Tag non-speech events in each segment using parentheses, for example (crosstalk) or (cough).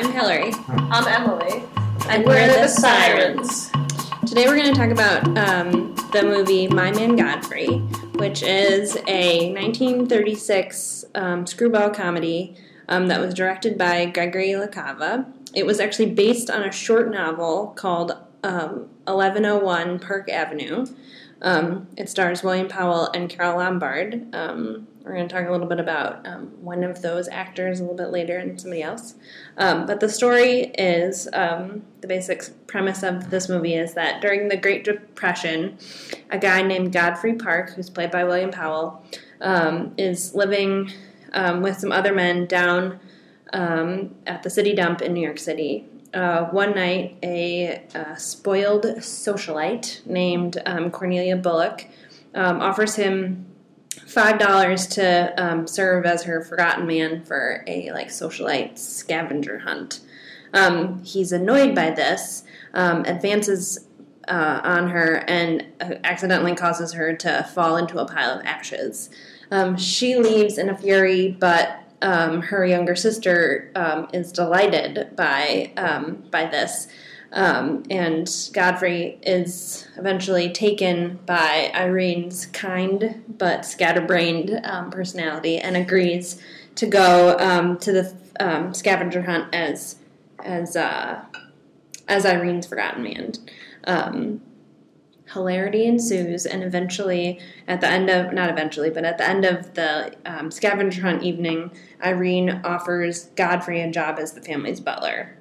I'm Hillary. I'm Emily. And we're, the, Sirens. Today we're going to talk about um, the movie My Man Godfrey, which is a 1936 um, screwball comedy um, that was directed by Gregory La Cava. It was actually based on a short novel called um, 1101 Park Avenue. Um, it stars William Powell and Carole Lombard. We're going to talk a little bit about um, one of those actors a little bit later and somebody else. Um, but the story is um, the basic premise of this movie is that during the Great Depression, a guy named Godfrey Parke, who's played by William Powell, um, is living um, with some other men down um, at the city dump in New York City. Uh, one night, a, uh spoiled socialite named um, Cornelia Bullock um, offers him five dollars to um, serve as her forgotten man for a like socialite scavenger hunt. Um, he's annoyed by this, um, advances uh, on her, and uh, accidentally causes her to fall into a pile of ashes. Um, she leaves in a fury, but um, her younger sister um, is delighted by by this. Um, and Godfrey is eventually taken by Irene's kind but scatterbrained um, personality and agrees to go um, to the um, scavenger hunt as as uh, as Irene's forgotten man. Um, hilarity ensues, and eventually, at the end of not eventually, but at the end of the um, scavenger hunt evening, Irene offers Godfrey a job as the family's butler.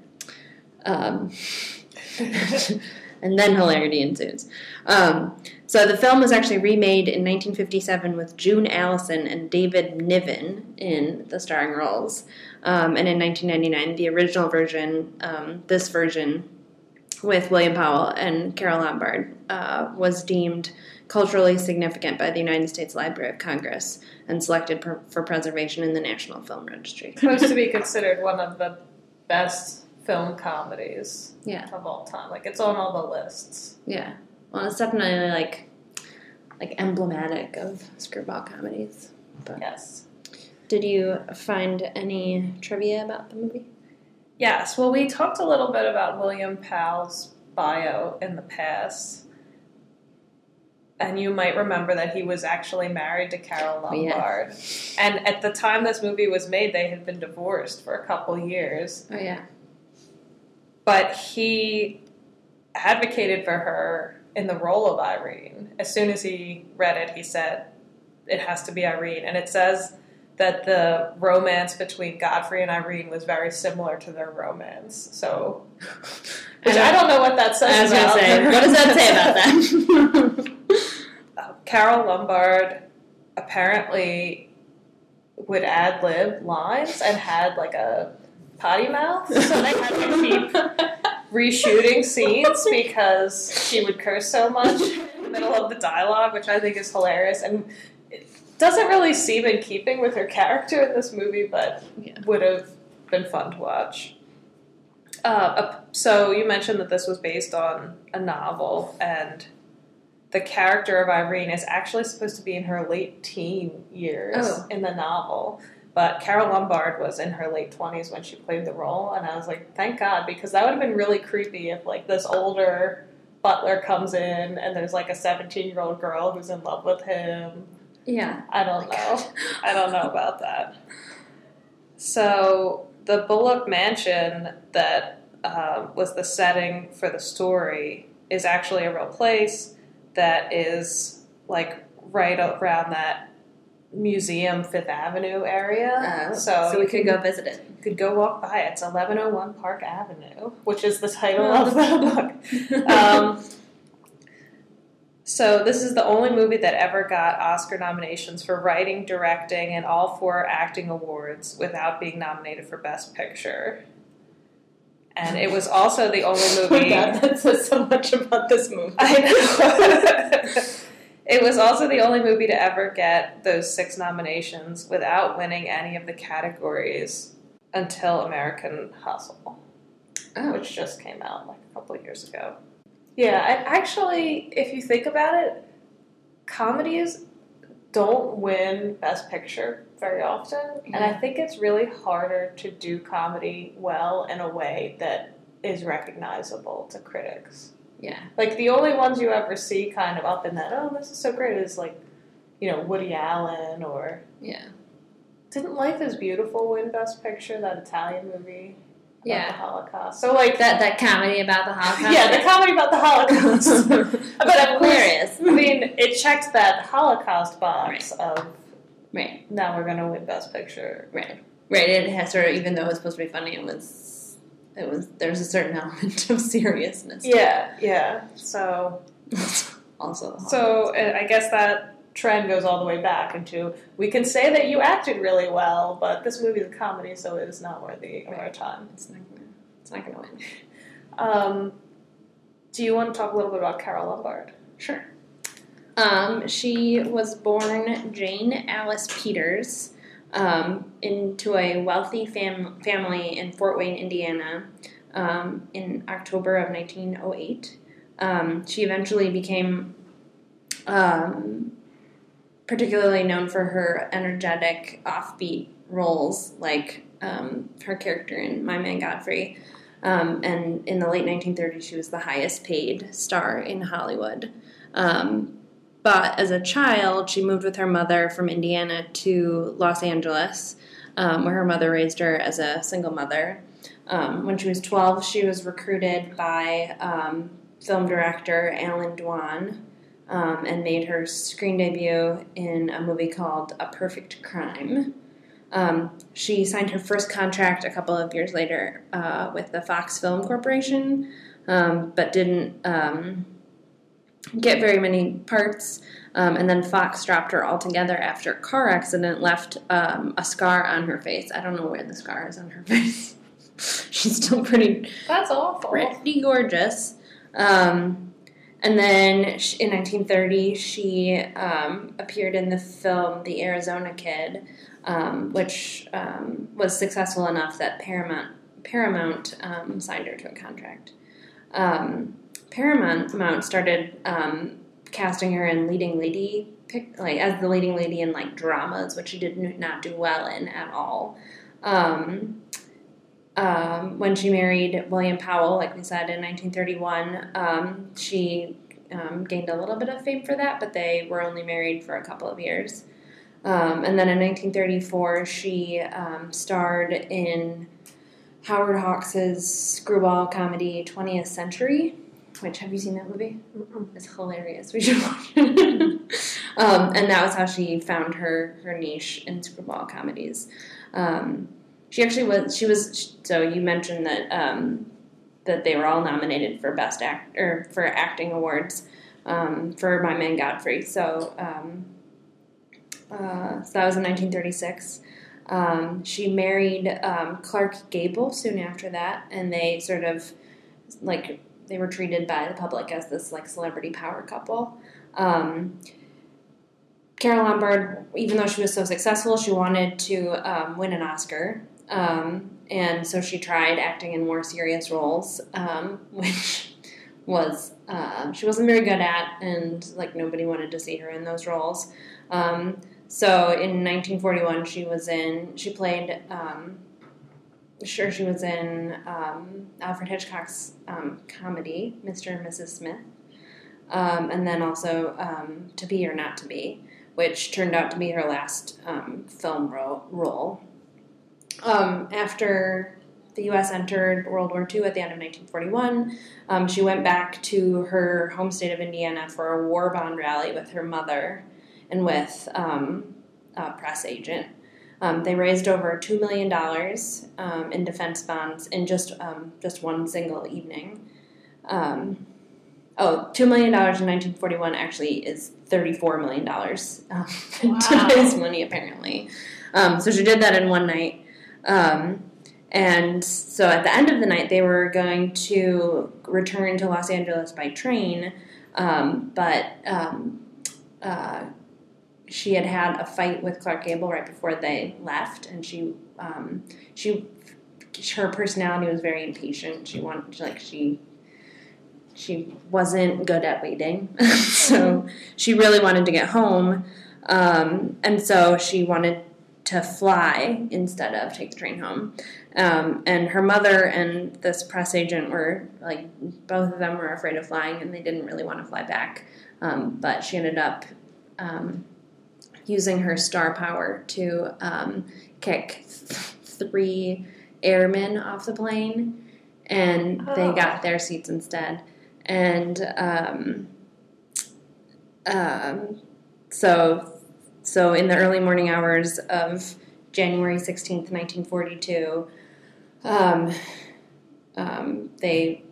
Um, (laughs) and then hilarity ensues. Um, so the film was actually remade in 1957 with June Allyson and David Niven in the starring roles. Um, and in 1999, the original version, um, this version with William Powell and Carole Lombard, uh, was deemed culturally significant by the United States Library of Congress and selected per- for preservation in the National Film Registry. Supposed to be considered one of the best film comedies Yeah. of all time. Like it's on all the lists. Yeah. Well, it's definitely like like emblematic of screwball comedies. But Yes. did you find any trivia about the movie? Yes. Well, we talked a little bit about William Powell's bio in the past. And you might remember that he was actually married to Carole Oh, yeah. Lombard. And at the time this movie was made, they had been divorced for a couple years. Oh yeah. But he advocated for her in the role of Irene. As soon as he read it, he said, It has to be Irene. And it says that the romance between Godfrey and Irene was very similar to their romance. So, (laughs) which I don't know what that says I was about say, what does that say about that? (laughs) Uh, Carole Lombard apparently would ad lib lines and had like a potty mouth, so they had to keep (laughs) reshooting scenes because she would curse so much in the middle of the dialogue, which I think is hilarious and it doesn't really seem in keeping with her character in this movie, but Yeah. would have been fun to watch. Uh, so you mentioned that this was based on a novel, and the character of Irene is actually supposed to be in her late teen years Oh. in the novel. But Carole Lombard was in her late twenties when she played the role, and I was like, thank God, because that would have been really creepy if like this older butler comes in and there's like a seventeen year old girl who's in love with him. yeah. I don't know. I don't know about that. So the Bullock Mansion that um, was the setting for the story is actually a real place that is like right around that museum Fifth Avenue area. Uh, so so we could can- go visit it. you could go walk by. it. It's 1101 Park Avenue, which is the title of the (laughs) book. Um, so this is the only movie that ever got Oscar nominations for writing, directing, and all four acting awards without being nominated for Best Picture. And it was also the only (laughs) movie. that says so much about this movie. I know. (laughs) it was also the only movie to ever get those six nominations without winning any of the categories until American Hustle, Oh. which just came out like a couple of years ago. Yeah, and actually, if you think about it, comedies don't win Best Picture very often, and I think it's really harder to do comedy well in a way that is recognizable to critics. Yeah. Like the only ones you ever see kind of up in that, oh, this is so great, is like, you know, Woody Allen or Yeah. didn't Life is Beautiful win Best Picture, that Italian movie about Yeah. the Holocaust. So like That that comedy about the (laughs) Holocaust. yeah, the comedy about the Holocaust. (laughs) but of course. I mean, it checked that Holocaust box of Right. now we're gonna win Best Picture. Right. Right. It has sort of even though it was supposed to be funny, it was it was there's a certain element of seriousness. Yeah, yeah. So (laughs) also. so I guess that trend goes all the way back into we can say that you acted really well, but this movie is a comedy, so it is not worthy of our time. It's not gonna. It's not gonna win. Um, do you want to talk a little bit about Carole Lombard? Sure. Um, she was born Jane Alice Peters um, into a wealthy fam- family in Fort Wayne, Indiana, um, in October of 1908. Um, she eventually became um, particularly known for her energetic, offbeat roles, like um, her character in My Man Godfrey. Um, and in the late 1930s, she was the highest paid star in Hollywood. Um, but as a child, she moved with her mother from Indiana to Los Angeles, um, where her mother raised her as a single mother. Um, when she was 12, she was recruited by um, film director Allan Dwan um, and made her screen debut in a movie called A Perfect Crime. Um, she signed her first contract a couple of years later uh, with the Fox Film Corporation, um, but didn't get very many parts. Um, and then Fox dropped her altogether after a car accident left um, a scar on her face. I don't know where the scar is on her (laughs) face. She's still pretty That's awful. pretty gorgeous. Um, and then sh- in 1930, she um, appeared in the film The Arizona Kid, um, which um, was successful enough that Paramount Paramount um, signed her to a contract. Um, Paramount started um, casting her in leading lady, pic- like as the leading lady in like dramas, which she did not do well in at all. Um, um, when she married William Powell, like we said in 1931, um, she um, gained a little bit of fame for that, but they were only married for a couple of years. Um, and then in 1934, she starred in Howard Hawks's screwball comedy 20th Century. Which have you seen that movie? It's hilarious. We should watch it. (laughs) um, and that was how she found her her niche in screwball comedies. Um, she actually was. She was. So you mentioned that um, that they were all nominated for best act or for acting awards um, for My Man Godfrey. So, um, uh, so that was in 1936. Um, she married Clark Gable soon after that, and they sort of like they were treated by the public as this like celebrity power couple. Um, Carole Lombard, even though she was so successful, she wanted to um, win an Oscar. Um, and so she tried acting in more serious roles, um, (laughs) which was uh, she wasn't very good at, and like nobody wanted to see her in those roles. So in 1941, she was in she played. Um, sure, she was in um, Alfred Hitchcock's um, comedy Mr. and Mrs. Smith, um, and then also um, To Be or Not to Be which turned out to be her last um, film ro- role. Um, after the U.S. entered World War II at the end of 1941, um, she went back to her home state of Indiana for a war bond rally with her mother and with a press agent. Um, they raised over two million dollars um, in defense bonds in just um, just one single evening. Um, oh, two million dollars in 1941 actually is 34 million dollars (laughs) in Wow. today's money, apparently. Um, so she did that in one night. Um, and so at the end of the night, they were going to return to Los Angeles by train, um, but um, uh, she had had a fight with Clark Gable right before they left, and she um, she her personality was very impatient. She wanted like she she wasn't good at waiting, (laughs) so she really wanted to get home. Um, and so she wanted to fly instead of take the train home. Um, and her mother and this press agent were like, both of them were afraid of flying and they didn't really want to fly back. Um, but she ended up um, using her star power to um, kick th- three airmen off the plane, and they Oh. got their seats instead. And um, um, so, so in the early morning hours of January sixteenth, nineteen forty-two, um, um, they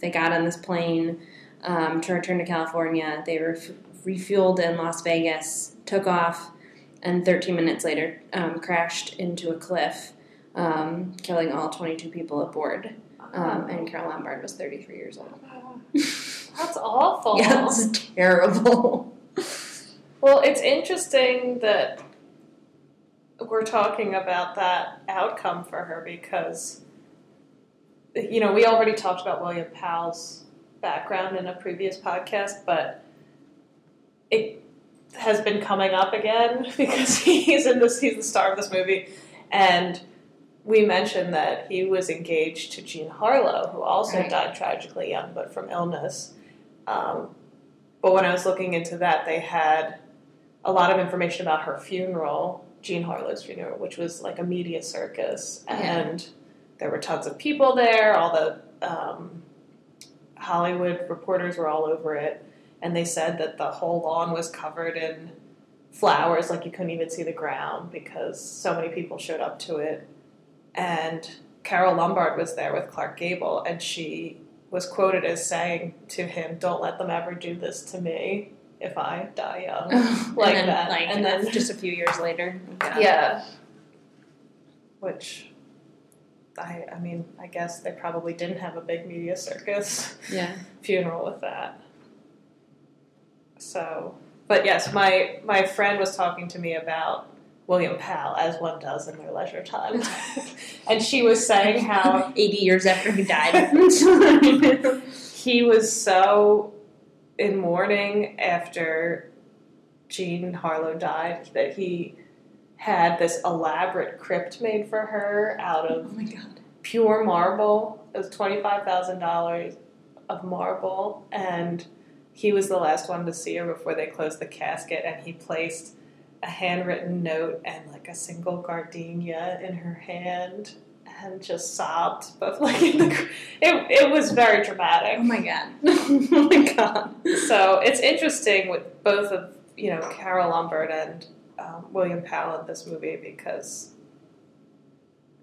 they got on this plane um, to return to California. They ref- refueled in Las Vegas, took off, and 13 minutes later um, crashed into a cliff, um, killing all 22 people aboard. Um, and Carole Lombard was 33 years old. (laughs) That's awful. yeah, it's terrible. Well, it's interesting that we're talking about that outcome for her because, you know, we already talked about William Powell's background in a previous podcast, but it has been coming up again (laughs) because he's in this, he's the star of this movie. And we mentioned that he was engaged to Jean Harlow, who also Right. died tragically young, but from illness. Um, but when I was looking into that, they had a lot of information about her funeral, Jean Harlow's funeral, which was like a media circus, Yeah. and there were tons of people there. All the um, Hollywood reporters were all over it, and they said that the whole lawn was covered in flowers, like you couldn't even see the ground because so many people showed up to it. And Carole Lombard was there with Clark Gable, and she was quoted as saying to him, "Don't let them ever do this to me if I die young." (laughs) Like and then, that. Like, And then- just a few years later. Yeah. Which, I, I mean, I guess they probably didn't have a big media circus Yeah. (laughs) funeral with that. So, but yes, my my friend was talking to me about William Powell, as one does in their leisure time, (laughs) and she was saying how 80 years after he died. (laughs) he was so in mourning after Jean Harlow died that he had this elaborate crypt made for her out oh of my god. pure marble. It was twenty five thousand dollars of marble, and he was the last one to see her before they closed the casket. And he placed a handwritten note and like a single gardenia in her hand, and just sobbed. But (laughs) like in the, it it was very dramatic. Oh my god. (laughs) oh my god. So it's interesting with both of you know Carole Lombard and um, William Powell in this movie because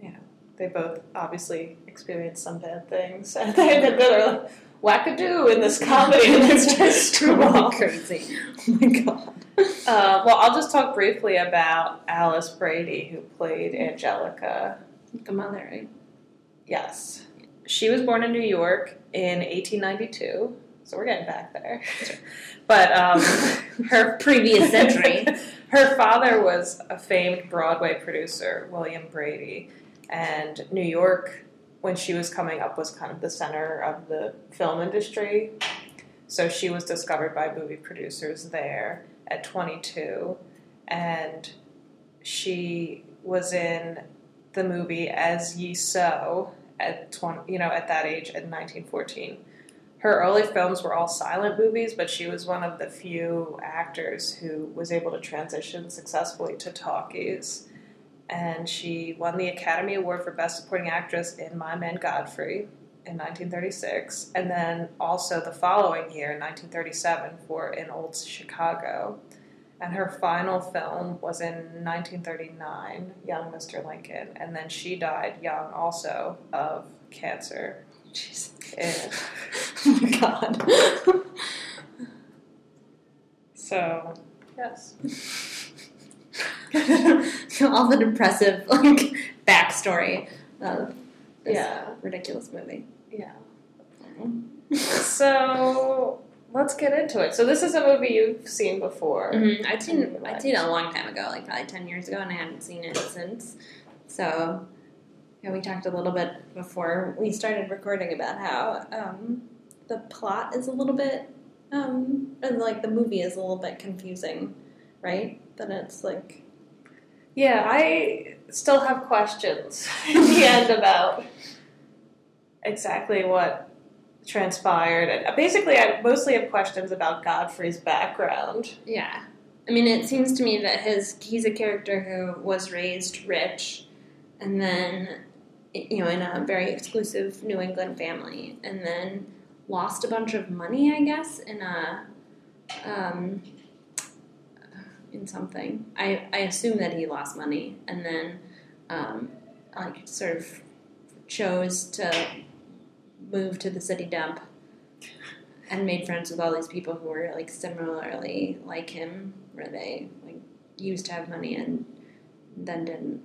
you know they both obviously experienced some bad things (laughs) and they they're wackadoo in this comedy and it's (laughs) just screwball. crazy. Oh my god. Uh, well, I'll just talk briefly about Alice Brady who played Angelica. The mother, right? Yes, she was born in New York in 1892. So we're getting back there, (laughs) but um, (laughs) her Previous century. Her father was a famed Broadway producer, William Brady, and New York, when she was coming up, was kind of the center of the film industry. So she was discovered by movie producers there at 22, and she was in the movie As Ye Sow at 20, you know, at that age in 1914 her early films were all silent movies, but she was one of the few actors who was able to transition successfully to talkies. And she won the Academy Award for Best Supporting Actress in My Man Godfrey in 1936, and then also the following year, in 1937, for In Old Chicago. And her final film was in 1939, Young Mr. Lincoln, and then she died young also of cancer. Jesus. Eh. And (laughs) Oh my god. so, yes. (laughs) All the depressive (laughs) like backstory of this Yeah. ridiculous movie. Yeah. (laughs) So, let's get into it. So, this is a movie you've seen before. Mm-hmm. I've seen I'd seen it a long time ago, like probably ten years ago, and I haven't seen it since. So, yeah, we talked a little bit before we started recording about how um, the plot is a little bit, um, and like the movie is a little bit confusing, right? Then it's like Yeah, I still have questions (laughs) in the end about exactly what transpired. And basically, I mostly have questions about Godfrey's background. Yeah. I mean, it seems to me that his he's a character who was raised rich, and then you know in a very exclusive New England family, and then lost a bunch of money, I guess, in a um, in something. I I assume that he lost money, and then um, like sort of chose to move to the city dump and made friends with all these people who were like similarly like him, where they like used to have money and then didn't.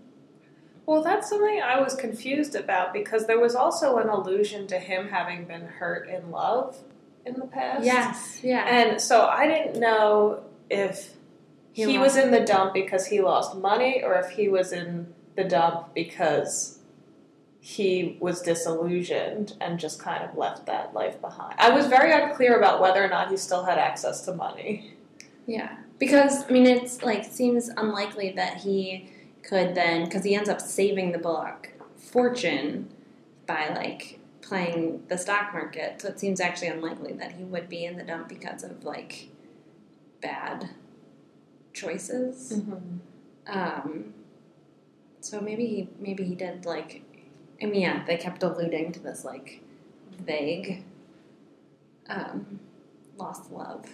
Well, that's something I was confused about because there was also an allusion to him having been hurt in love in the past. Yes, yeah, And so I didn't know if He he, was in the dump because he lost money or if he was in the dump because he was disillusioned and just kind of left that life behind. I was very unclear about whether or not he still had access to money. yeah. Because I mean, it's like seems unlikely that he could then because he ends up saving the Bullock fortune by like playing the stock market. So it seems actually unlikely that he would be in the dump because of like bad choices. Um, so maybe he maybe he did like I mean yeah, they kept alluding to this like vague um, lost love.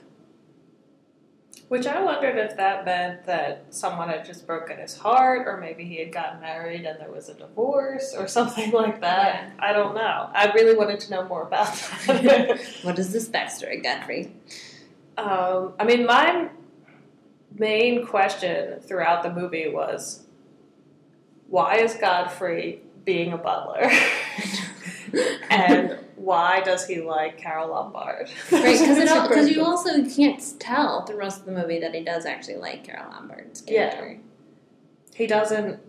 Which I wondered if that meant that someone had just broken his heart, or maybe he had gotten married and there was a divorce, or something (laughs) like that. I don't know. I really wanted to know more about that. (laughs) What is this backstory, Godfrey? um, I mean, my main question throughout the movie was why is Godfrey being a butler? (laughs) and why does he like Carole Lombard? Right, because (laughs) you also can't tell the rest of the movie that he does actually like Carole Lombard's Yeah. he doesn't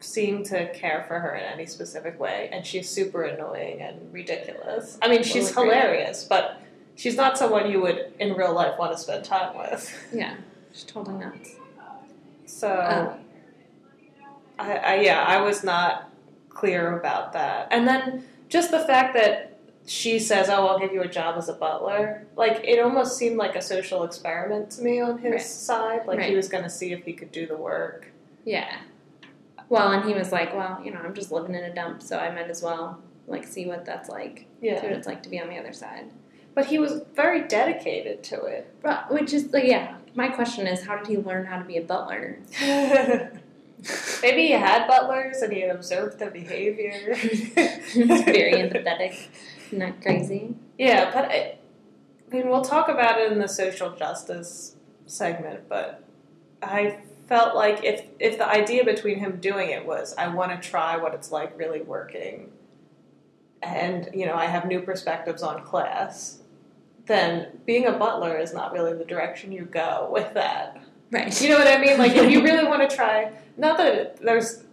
seem to care for her in any specific way, and she's super annoying and ridiculous. I mean, she's hilarious, but she's not someone you would in real life want to spend time with. Yeah, she's totally nuts. So, Um, I, I yeah, I was not clear about that, and then just the fact that. She says, "Oh, I'll give you a job as a butler." Like it almost seemed like a social experiment to me on his Right. side. Like he was going to see if he could do the work. yeah. Well, and he was like, "Well, you know, I'm just living in a dump, so I might as well like see what that's like, Yeah, see what it's like to be on the other side." But he was very dedicated to it. But, which is like, yeah. My question is, how did he learn how to be a butler? (laughs) Maybe he had butlers and he had observed their behavior. (laughs) He's very empathetic, not crazy. Yeah, but I, I mean, we'll talk about it in the social justice segment. But I felt like if if the idea between him doing it was, I want to try what it's like really working, and you know, I have new perspectives on class. Then being a butler is not really the direction you go with that. Right. You know what I mean? Like if you (laughs) really want to try, not that there's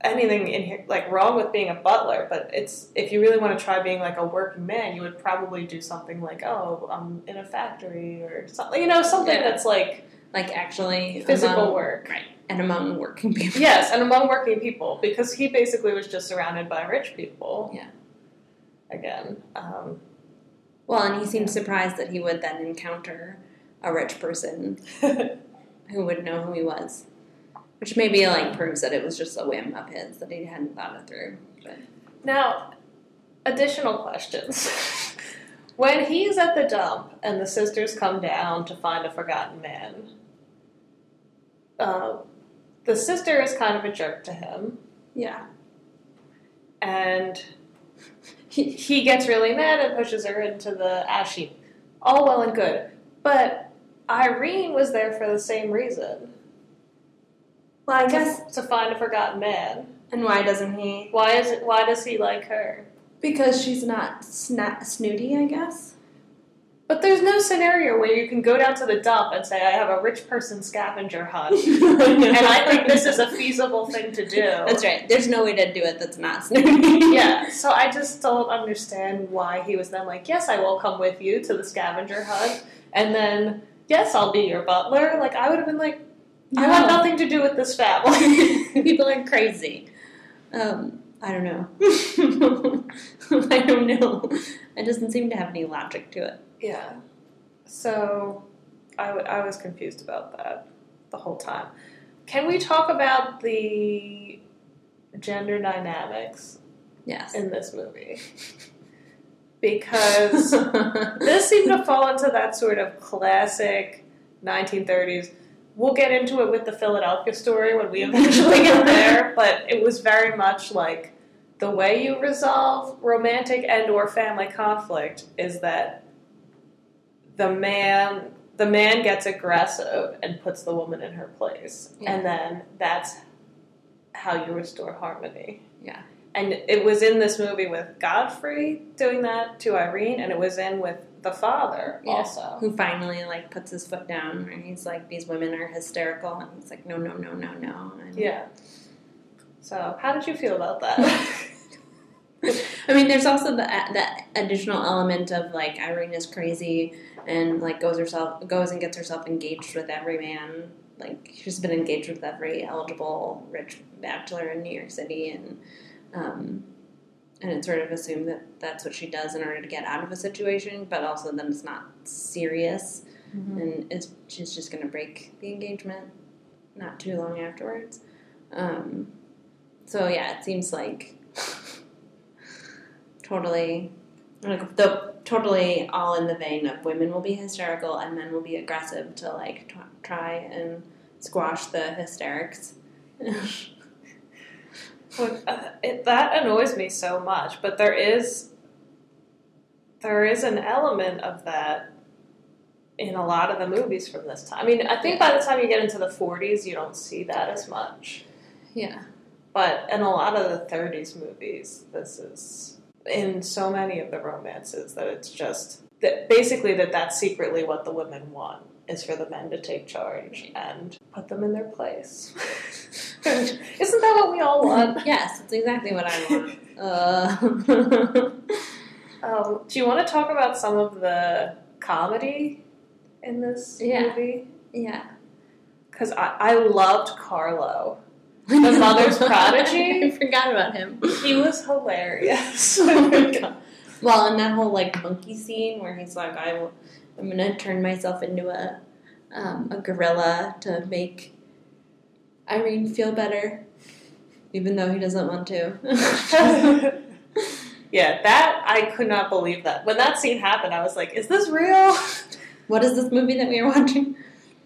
anything in here like wrong with being a butler, but it's if you really want to try being like a working man, you would probably do something like, oh, I'm in a factory or something. You know, something Yeah. that's like like actually physical among- work. right? And among working people. Yes, and among working people because he basically was just surrounded by rich people. Yeah. Again, um, Well, and he seemed surprised that he would then encounter a rich person (laughs) who would know who he was, which maybe like proves that it was just a whim of his that he hadn't thought it through. But Now, additional questions. (laughs) when he's at the dump and the sisters come down to find a forgotten man, uh, the sister is kind of a jerk to him, yeah, and he, he gets really mad and pushes her into the ash heap. All well and good. But Irene was there for the same reason. well, I To- guess. to find a forgotten man. And why doesn't he? Why is it? Why does he like her? Because she's not sna- snooty, I guess. But there's no scenario where you can go down to the dump and say, I have a rich person scavenger hunt. (laughs) and I think this is a feasible thing to do. That's right. There's no way to do it that's not snooty. (laughs) Yeah, (laughs) so I just don't understand why he was then like, Yes, I will come with you to the scavenger hunt. And then yes, I'll be your butler. Like I would have been like, I want No. nothing to do with this family. People are crazy. Um, I don't know. I don't know. It doesn't seem to have any logic to it. Yeah. So I, w- I was confused about that the whole time. Can we talk about the gender dynamics Yes. in this movie? Because this seemed to fall into that sort of classic 1930s. We'll get into it with the Philadelphia story when we eventually get there, (laughs) but it was very much like the way you resolve romantic and or family conflict is that the man the man gets aggressive and puts the woman in her place. Yeah. And then that's how you restore harmony. Yeah. And it was in this movie with Godfrey doing that to Irene, and it was in with the father Yeah. also. Who finally like puts his foot down and he's like, these women are hysterical, and he's like, no, no, no, no, no. And, Yeah. So, how did you feel about that? (laughs) I mean, there's also the that additional element of like Irene is crazy and like goes herself goes and gets herself engaged with every man. Like she's been engaged with every eligible rich bachelor in New York City, and um, and it's sort of assumed that that's what she does in order to get out of a situation, but also then it's not serious, and it's, she's just going to break the engagement not too long afterwards. Um, so yeah, it seems like totally like the totally all in the vein of women will be hysterical and men will be aggressive to like t- try and squash the hysterics. (laughs) Well, uh, it, that annoys me so much, but there is there is an element of that in a lot of the movies from this time. I mean, I think by the time you get into the 40s, you don't see that as much. yeah, But in a lot of the 30s movies, this is in so many of the romances that it's just that basically that that's secretly what the women want is for the men to take charge and put them in their place. (laughs) Isn't that what we all want? (laughs) yes, that's exactly what I want. (laughs) Uh, Um, do you want to talk about some of the comedy in this Yeah. movie? yeah, Because I, I loved Carlo. The (laughs) mother's prodigy? (laughs) I forgot about him. He was hilarious. (laughs) Oh my god. well, and that whole like monkey scene where he's like, I will, I'm gonna turn myself into a um, a gorilla to make Irene feel better, even though he doesn't want to. yeah, that I could not believe that. When that scene happened, I was like, is this real? what is this movie that we are watching?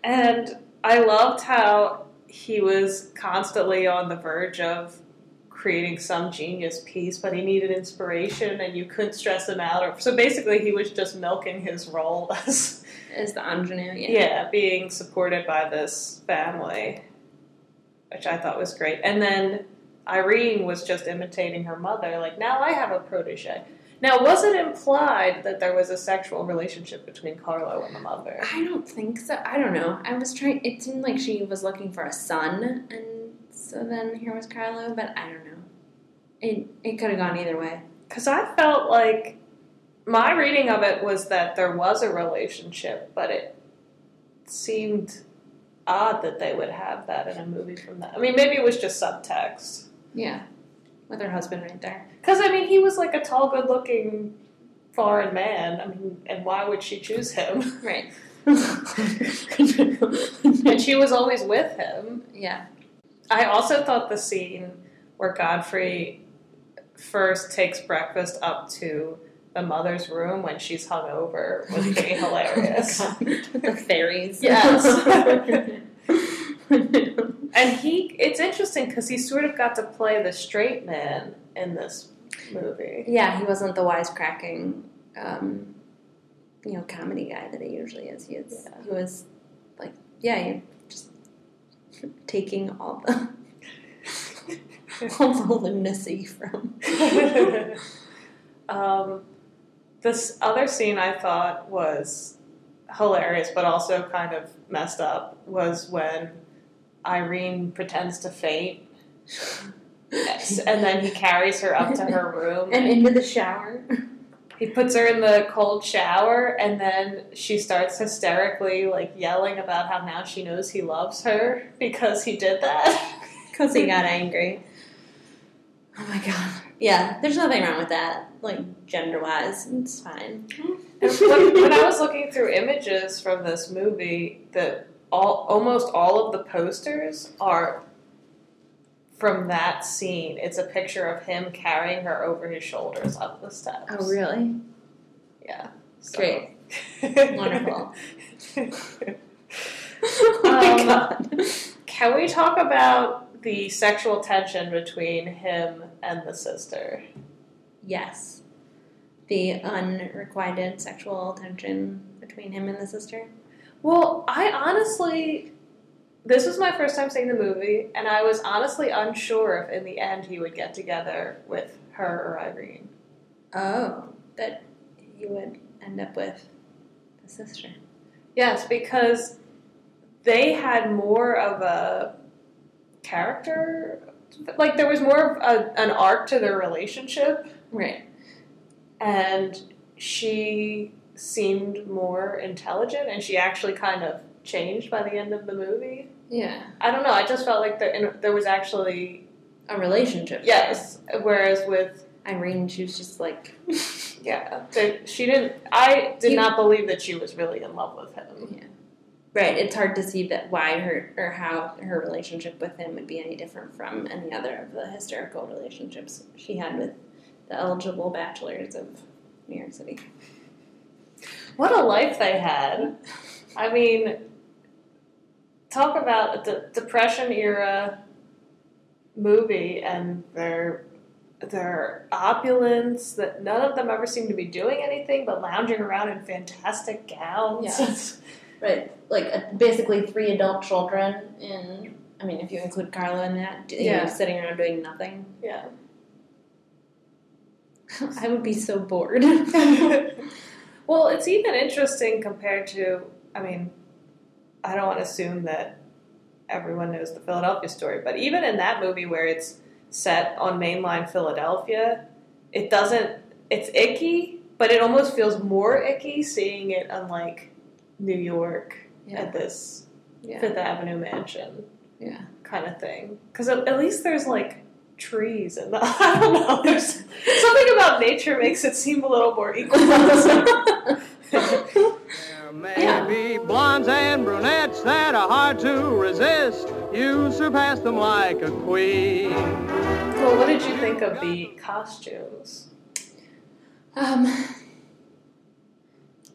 And I loved how he was constantly on the verge of creating some genius piece, but he needed inspiration and you couldn't stress him out. Or, so basically, he was just milking his role (laughs) as, Is the ingenue? Yeah. yeah, being supported by this family, which I thought was great. And then Irene was just imitating her mother, like, now I have a protege. Now, was it implied that there was a sexual relationship between Carlo and the mother? I don't think so. I don't know. I was trying. It seemed like she was looking for a son, and so then here was Carlo. But I don't know. It it could have gone either way. Because I felt like my reading of it was that there was a relationship, but it seemed odd that they would have that in a movie from that. I mean, maybe it was just subtext. Yeah, with her husband right there. Because, I mean, he was like a tall, good looking foreign man. I mean, and why would she choose him? (laughs) Right. and she was always with him. yeah. I also thought the scene where Godfrey first takes breakfast up to the mother's room when she's hungover was oh pretty hilarious. (laughs) the fairies. Yes. (laughs) And he, it's interesting because he sort of got to play the straight man in this movie. yeah, he wasn't the wisecracking, um, you know, comedy guy that he usually is. He is. Yeah. He was like, yeah, he just taking all the (laughs) all the lunacy from. (laughs) um, this other scene I thought was hilarious, but also kind of messed up, was when Irene pretends to faint. and then he carries her up to her room and into the shower. he puts her in the cold shower, and then she starts hysterically like yelling about how now she knows he loves her because he did that. (laughs) Because he got angry. Oh my god. Yeah, there's nothing wrong with that. Like gender wise, it's fine. When, when I was looking through images from this movie, that all almost all of the posters are from that scene. It's a picture of him carrying her over his shoulders up the steps. Oh really? Yeah. So. Great. (laughs) Wonderful. (laughs) oh my Um, god. Can we talk about the sexual tension between him and the sister? Yes. The unrequited sexual tension between him and the sister. Well, I honestly, this was my first time seeing the movie, and I was honestly unsure if in the end he would get together with her or Irene. Oh, that you would end up with the sister. Yes, because they had more of a character, like there was more of a, an arc to their relationship, Right. and she seemed more intelligent, and she actually kind of changed by the end of the movie. Yeah. I don't know. I just felt like there, there was actually A relationship. yes. Whereas with Irene, she was just like, (laughs) yeah, there, she didn't. I did You- not believe that she was really in love with him. Yeah. right. It's hard to see that why her or how her relationship with him would be any different from any other of the historical relationships she had with the eligible bachelors of New York City. What a life they had. I mean, talk about the depression era movie and their their opulence that none of them ever seem to be doing anything but lounging around in fantastic gowns. Yes. Right. Like uh, basically three adult children in. I mean, if you include Carlo in that, you know, Yeah. sitting around doing nothing. yeah. (laughs) I would be so bored. (laughs) (laughs) well, it's even interesting compared to, I mean, I don't want to assume that everyone knows the Philadelphia story, but even in that movie where it's set on mainline Philadelphia, it doesn't, it's icky, but it almost feels more icky seeing it on like New York yeah. at this Yeah. Fifth Avenue mansion Yeah. kind of thing. Because at, at least there's like trees and (laughs) I don't know, there's something about nature makes it seem a little more equal. There may Yeah. be blondes and brunettes that are hard to resist. You surpass them like a queen. Well, what did you think of the costumes? Um,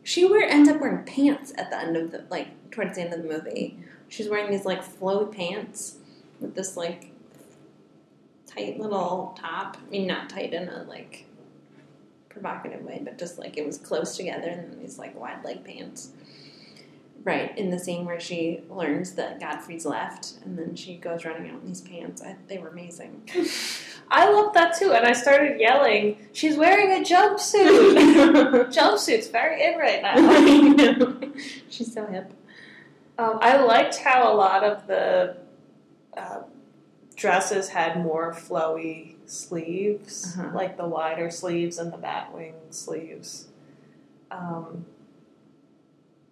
she wear ends up wearing pants at the end of the like towards the end of the movie. She's wearing these like flowy pants with this like tight little top. I mean, not tight in a like provocative way, but just like it was close together and then these like wide leg pants. Right in the scene where she learns that Godfrey's left, and then she goes running out in these pants. I, they were amazing. (laughs) I loved that too, and I started yelling, "She's wearing a jumpsuit! (laughs) Jumpsuit's very in right now." (laughs) She's so hip. Um, I liked how a lot of the uh, dresses had more flowy sleeves, Uh-huh. like the wider sleeves and the batwing sleeves. Um,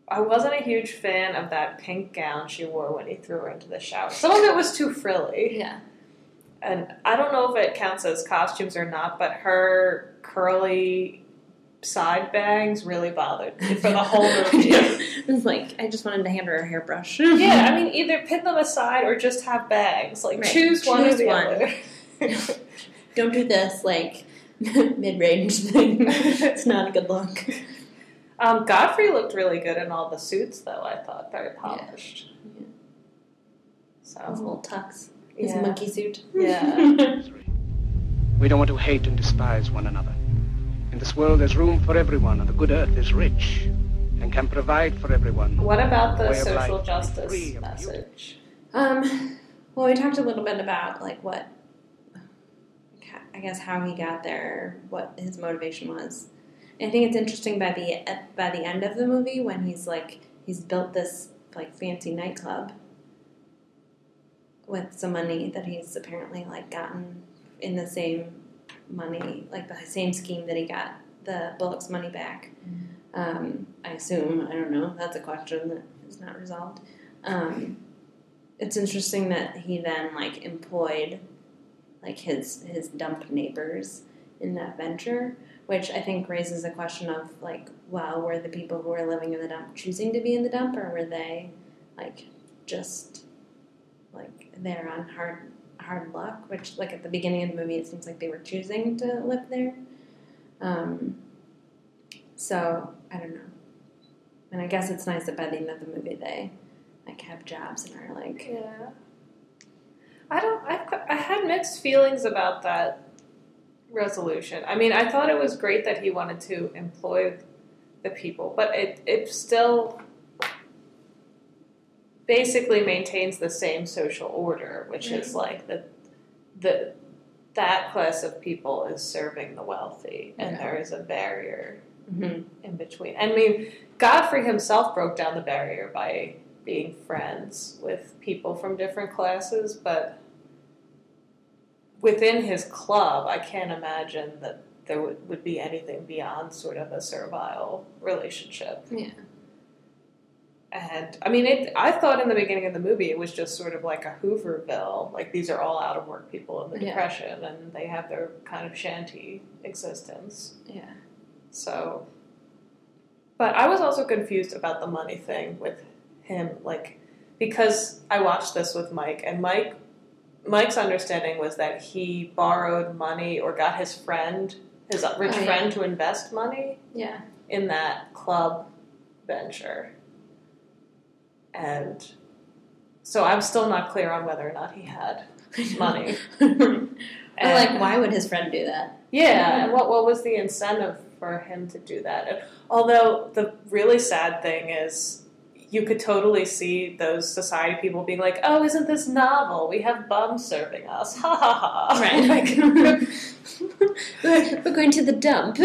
I wasn't a huge fan of that pink gown she wore when he threw her into the shower. Some of it was too frilly, Yeah. and I don't know if it counts as costumes or not, but her curly side bangs really bothered me for the whole (laughs) movie. it was like I just wanted to hand her a hairbrush. Yeah, I (laughs) mean, either pin them aside or just have bags. Like, Right. choose one or the one. other. (laughs) don't do this like mid-range thing. it's not a good look. um, Godfrey looked really good in all the suits, though. I thought very polished. Yeah. His So little tux, his yeah. monkey suit. Yeah. We don't want to hate and despise one another. In this world, there's room for everyone, and the good earth is rich and can provide for everyone. What about the social life, justice message? um, well, we talked a little bit about like what, I guess, how he got there, what his motivation was. I think it's interesting by the by the end of the movie when he's like he's built this like fancy nightclub with some money that he's apparently like gotten in the same money like the same scheme that he got the Bullock's money back. Um, I assume. I don't know. That's a question that is not resolved. Um, it's interesting that he then like employed like his his dump neighbors in that venture, which I think raises a question of like, well, were the people who were living in the dump choosing to be in the dump, or were they like just like there on hard hard luck? Which like at the beginning of the movie, it seems like they were choosing to live there. Um, so I don't know, and I guess it's nice that by the end of the movie they like have jobs and are like Yeah. I don't. I've, I had mixed feelings about that resolution. I mean, I thought it was great that he wanted to employ the people, but it it still basically maintains the same social order, which is like the the that class of people is serving the wealthy, and Yeah. there is a barrier mhm. in between. I mean, Godfrey himself broke down the barrier by being friends with people from different classes, but within his club, I can't imagine that there would, would be anything beyond sort of a servile relationship. Yeah. And I mean, it. I thought in the beginning of the movie it was just sort of like a Hooverville, like these are all out of work people in the Yeah. depression, and they have their kind of shanty existence. yeah. So, but I was also confused about the money thing with him, like because I watched this with Mike, and Mike, Mike's understanding was that he borrowed money or got his friend, his rich Oh, yeah. friend, to invest money Yeah. in that club venture, and so I'm still not clear on whether or not he had money. (laughs) And- like, why would his friend do that? Yeah, and what what was the incentive for him to do that? And although the really sad thing is, you could totally see those society people being like, "Oh, isn't this novel? We have bums serving us." Ha ha ha! Right. (laughs) Like- (laughs) we're, going to the dump.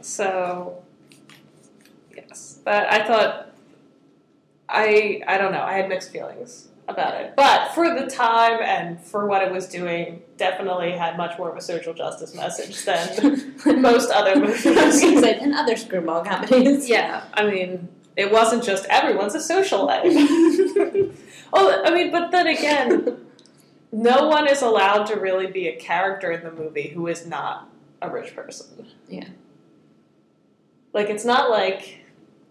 so, but I thought I I don't know. I had mixed feelings about it, but for the time and for what it was doing, definitely had much more of a social justice message than (laughs) most other (laughs) movies. and other screwball comedies. (laughs) Yeah, I mean, it wasn't just everyone's a socialite. oh, I mean, but then again, no one is allowed to really be a character in the movie who is not a rich person. Yeah. Like, it's not like.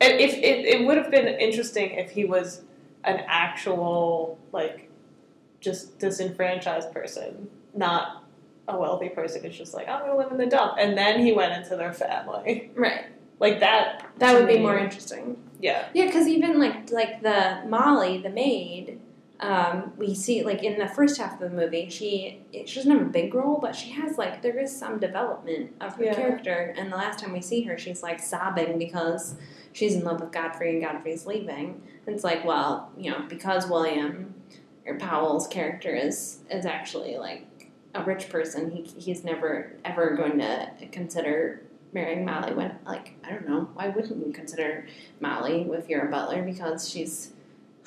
And If it, it would have been interesting if he was an actual, like, just disenfranchised person, not a wealthy person who's just like, I'm to live in the dump. And then he went into their family. Right. Like, that. That would be me- more interesting. Yeah. Yeah, because even like like the Molly, the maid, um, we see like in the first half of the movie, she she doesn't have a big role, but she has like there is some development of her Yeah. character. And the last time we see her, she's like sobbing because she's in love with Godfrey and Godfrey's leaving. And it's like, well, you know, because William or Powell's character is is actually like a rich person, he he's never ever going to consider marrying Molly when like I don't know why wouldn't you consider Molly if you're a butler because she's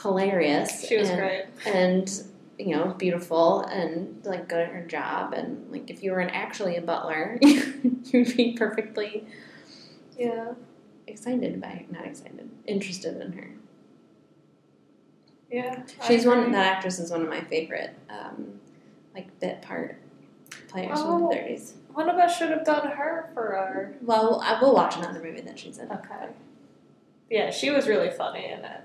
hilarious. She was and, great. and you know beautiful and like good at her job and like if you were an, actually a butler, (laughs) you'd be perfectly Yeah. Excited by not excited interested in her. Yeah. She's one that actress is one of my favorite um, like bit part players from Oh. the thirties. One of us should have done her for our. Well, I will watch another movie that she's in. Okay. Yeah, she was really funny in it.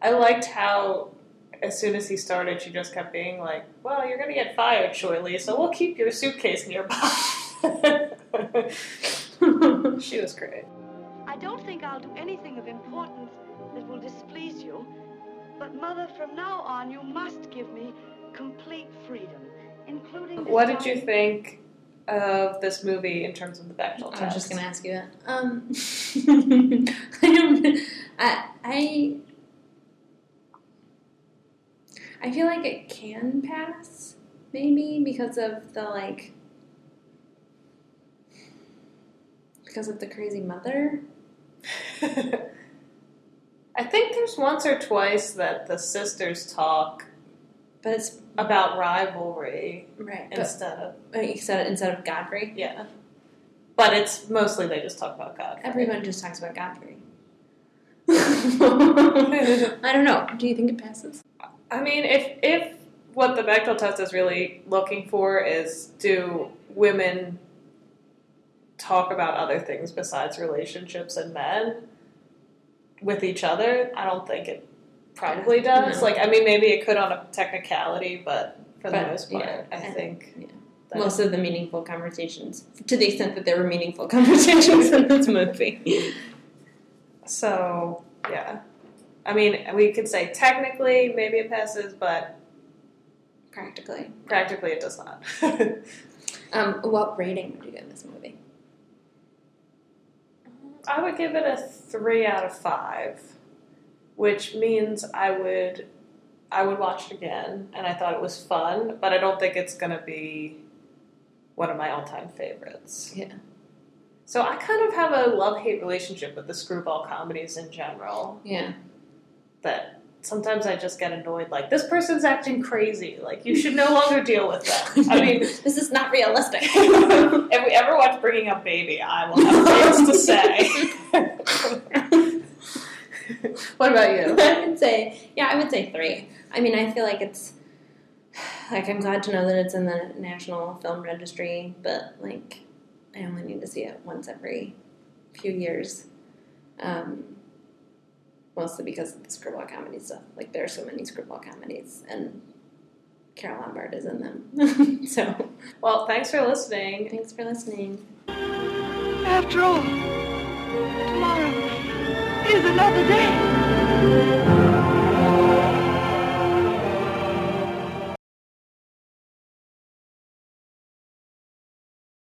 I liked how, as soon as he started, she just kept being like, "Well, you're gonna get fired shortly, so we'll keep your suitcase nearby." (laughs) she was great. I don't think I'll do anything of importance that will displease you. But, Mother, from now on, you must give me complete freedom, including. What did you think of this movie in terms of the Bechdel test? I was just gonna ask you that. Um, (laughs) I don't. I, I I feel like it can pass, maybe because of the like because of the crazy mother. (laughs) I think there's once or twice that the sisters talk But it's about rivalry right. Instead of uh, you said it instead of Godfrey. yeah. But it's mostly they just talk about Godfrey. Everyone just talks about Godfrey. (laughs) I don't know. Do you think it passes? I mean, if if what the Bechdel test is really looking for is do women talk about other things besides relationships and men with each other, I don't think it probably does. No. Like, I mean, maybe it could on a technicality, but for the most part, yeah, I I- think yeah. Most of the meaningful conversations, to the extent that there were meaningful (laughs) conversations in this movie. So yeah, I mean, we could say technically maybe it passes, but Practically. practically it does not. (laughs) Um, what rating would you give this movie? I would give it a three out of five, which means I would I would watch it again, and I thought it was fun, but I don't think it's gonna be one of my all time favorites. Yeah. So I kind of have a love hate relationship with the screwball comedies in general. Yeah. That sometimes I just get annoyed, like this person's acting crazy. Like you should no longer deal with them. (laughs) I mean, this is not realistic. (laughs) if we ever watch Bringing Up Baby, I will have things to say. (laughs) what about you? I would say, yeah, I would say three. I mean, I feel like it's like I'm glad to know that it's in the National Film Registry, but like I only need to see it once every few years. Um, mostly because of the screwball comedy stuff. Like there are so many screwball comedies, and Carole Lombard is in them. (laughs) so Well, thanks for listening. thanks for listening. After all, tomorrow is another day.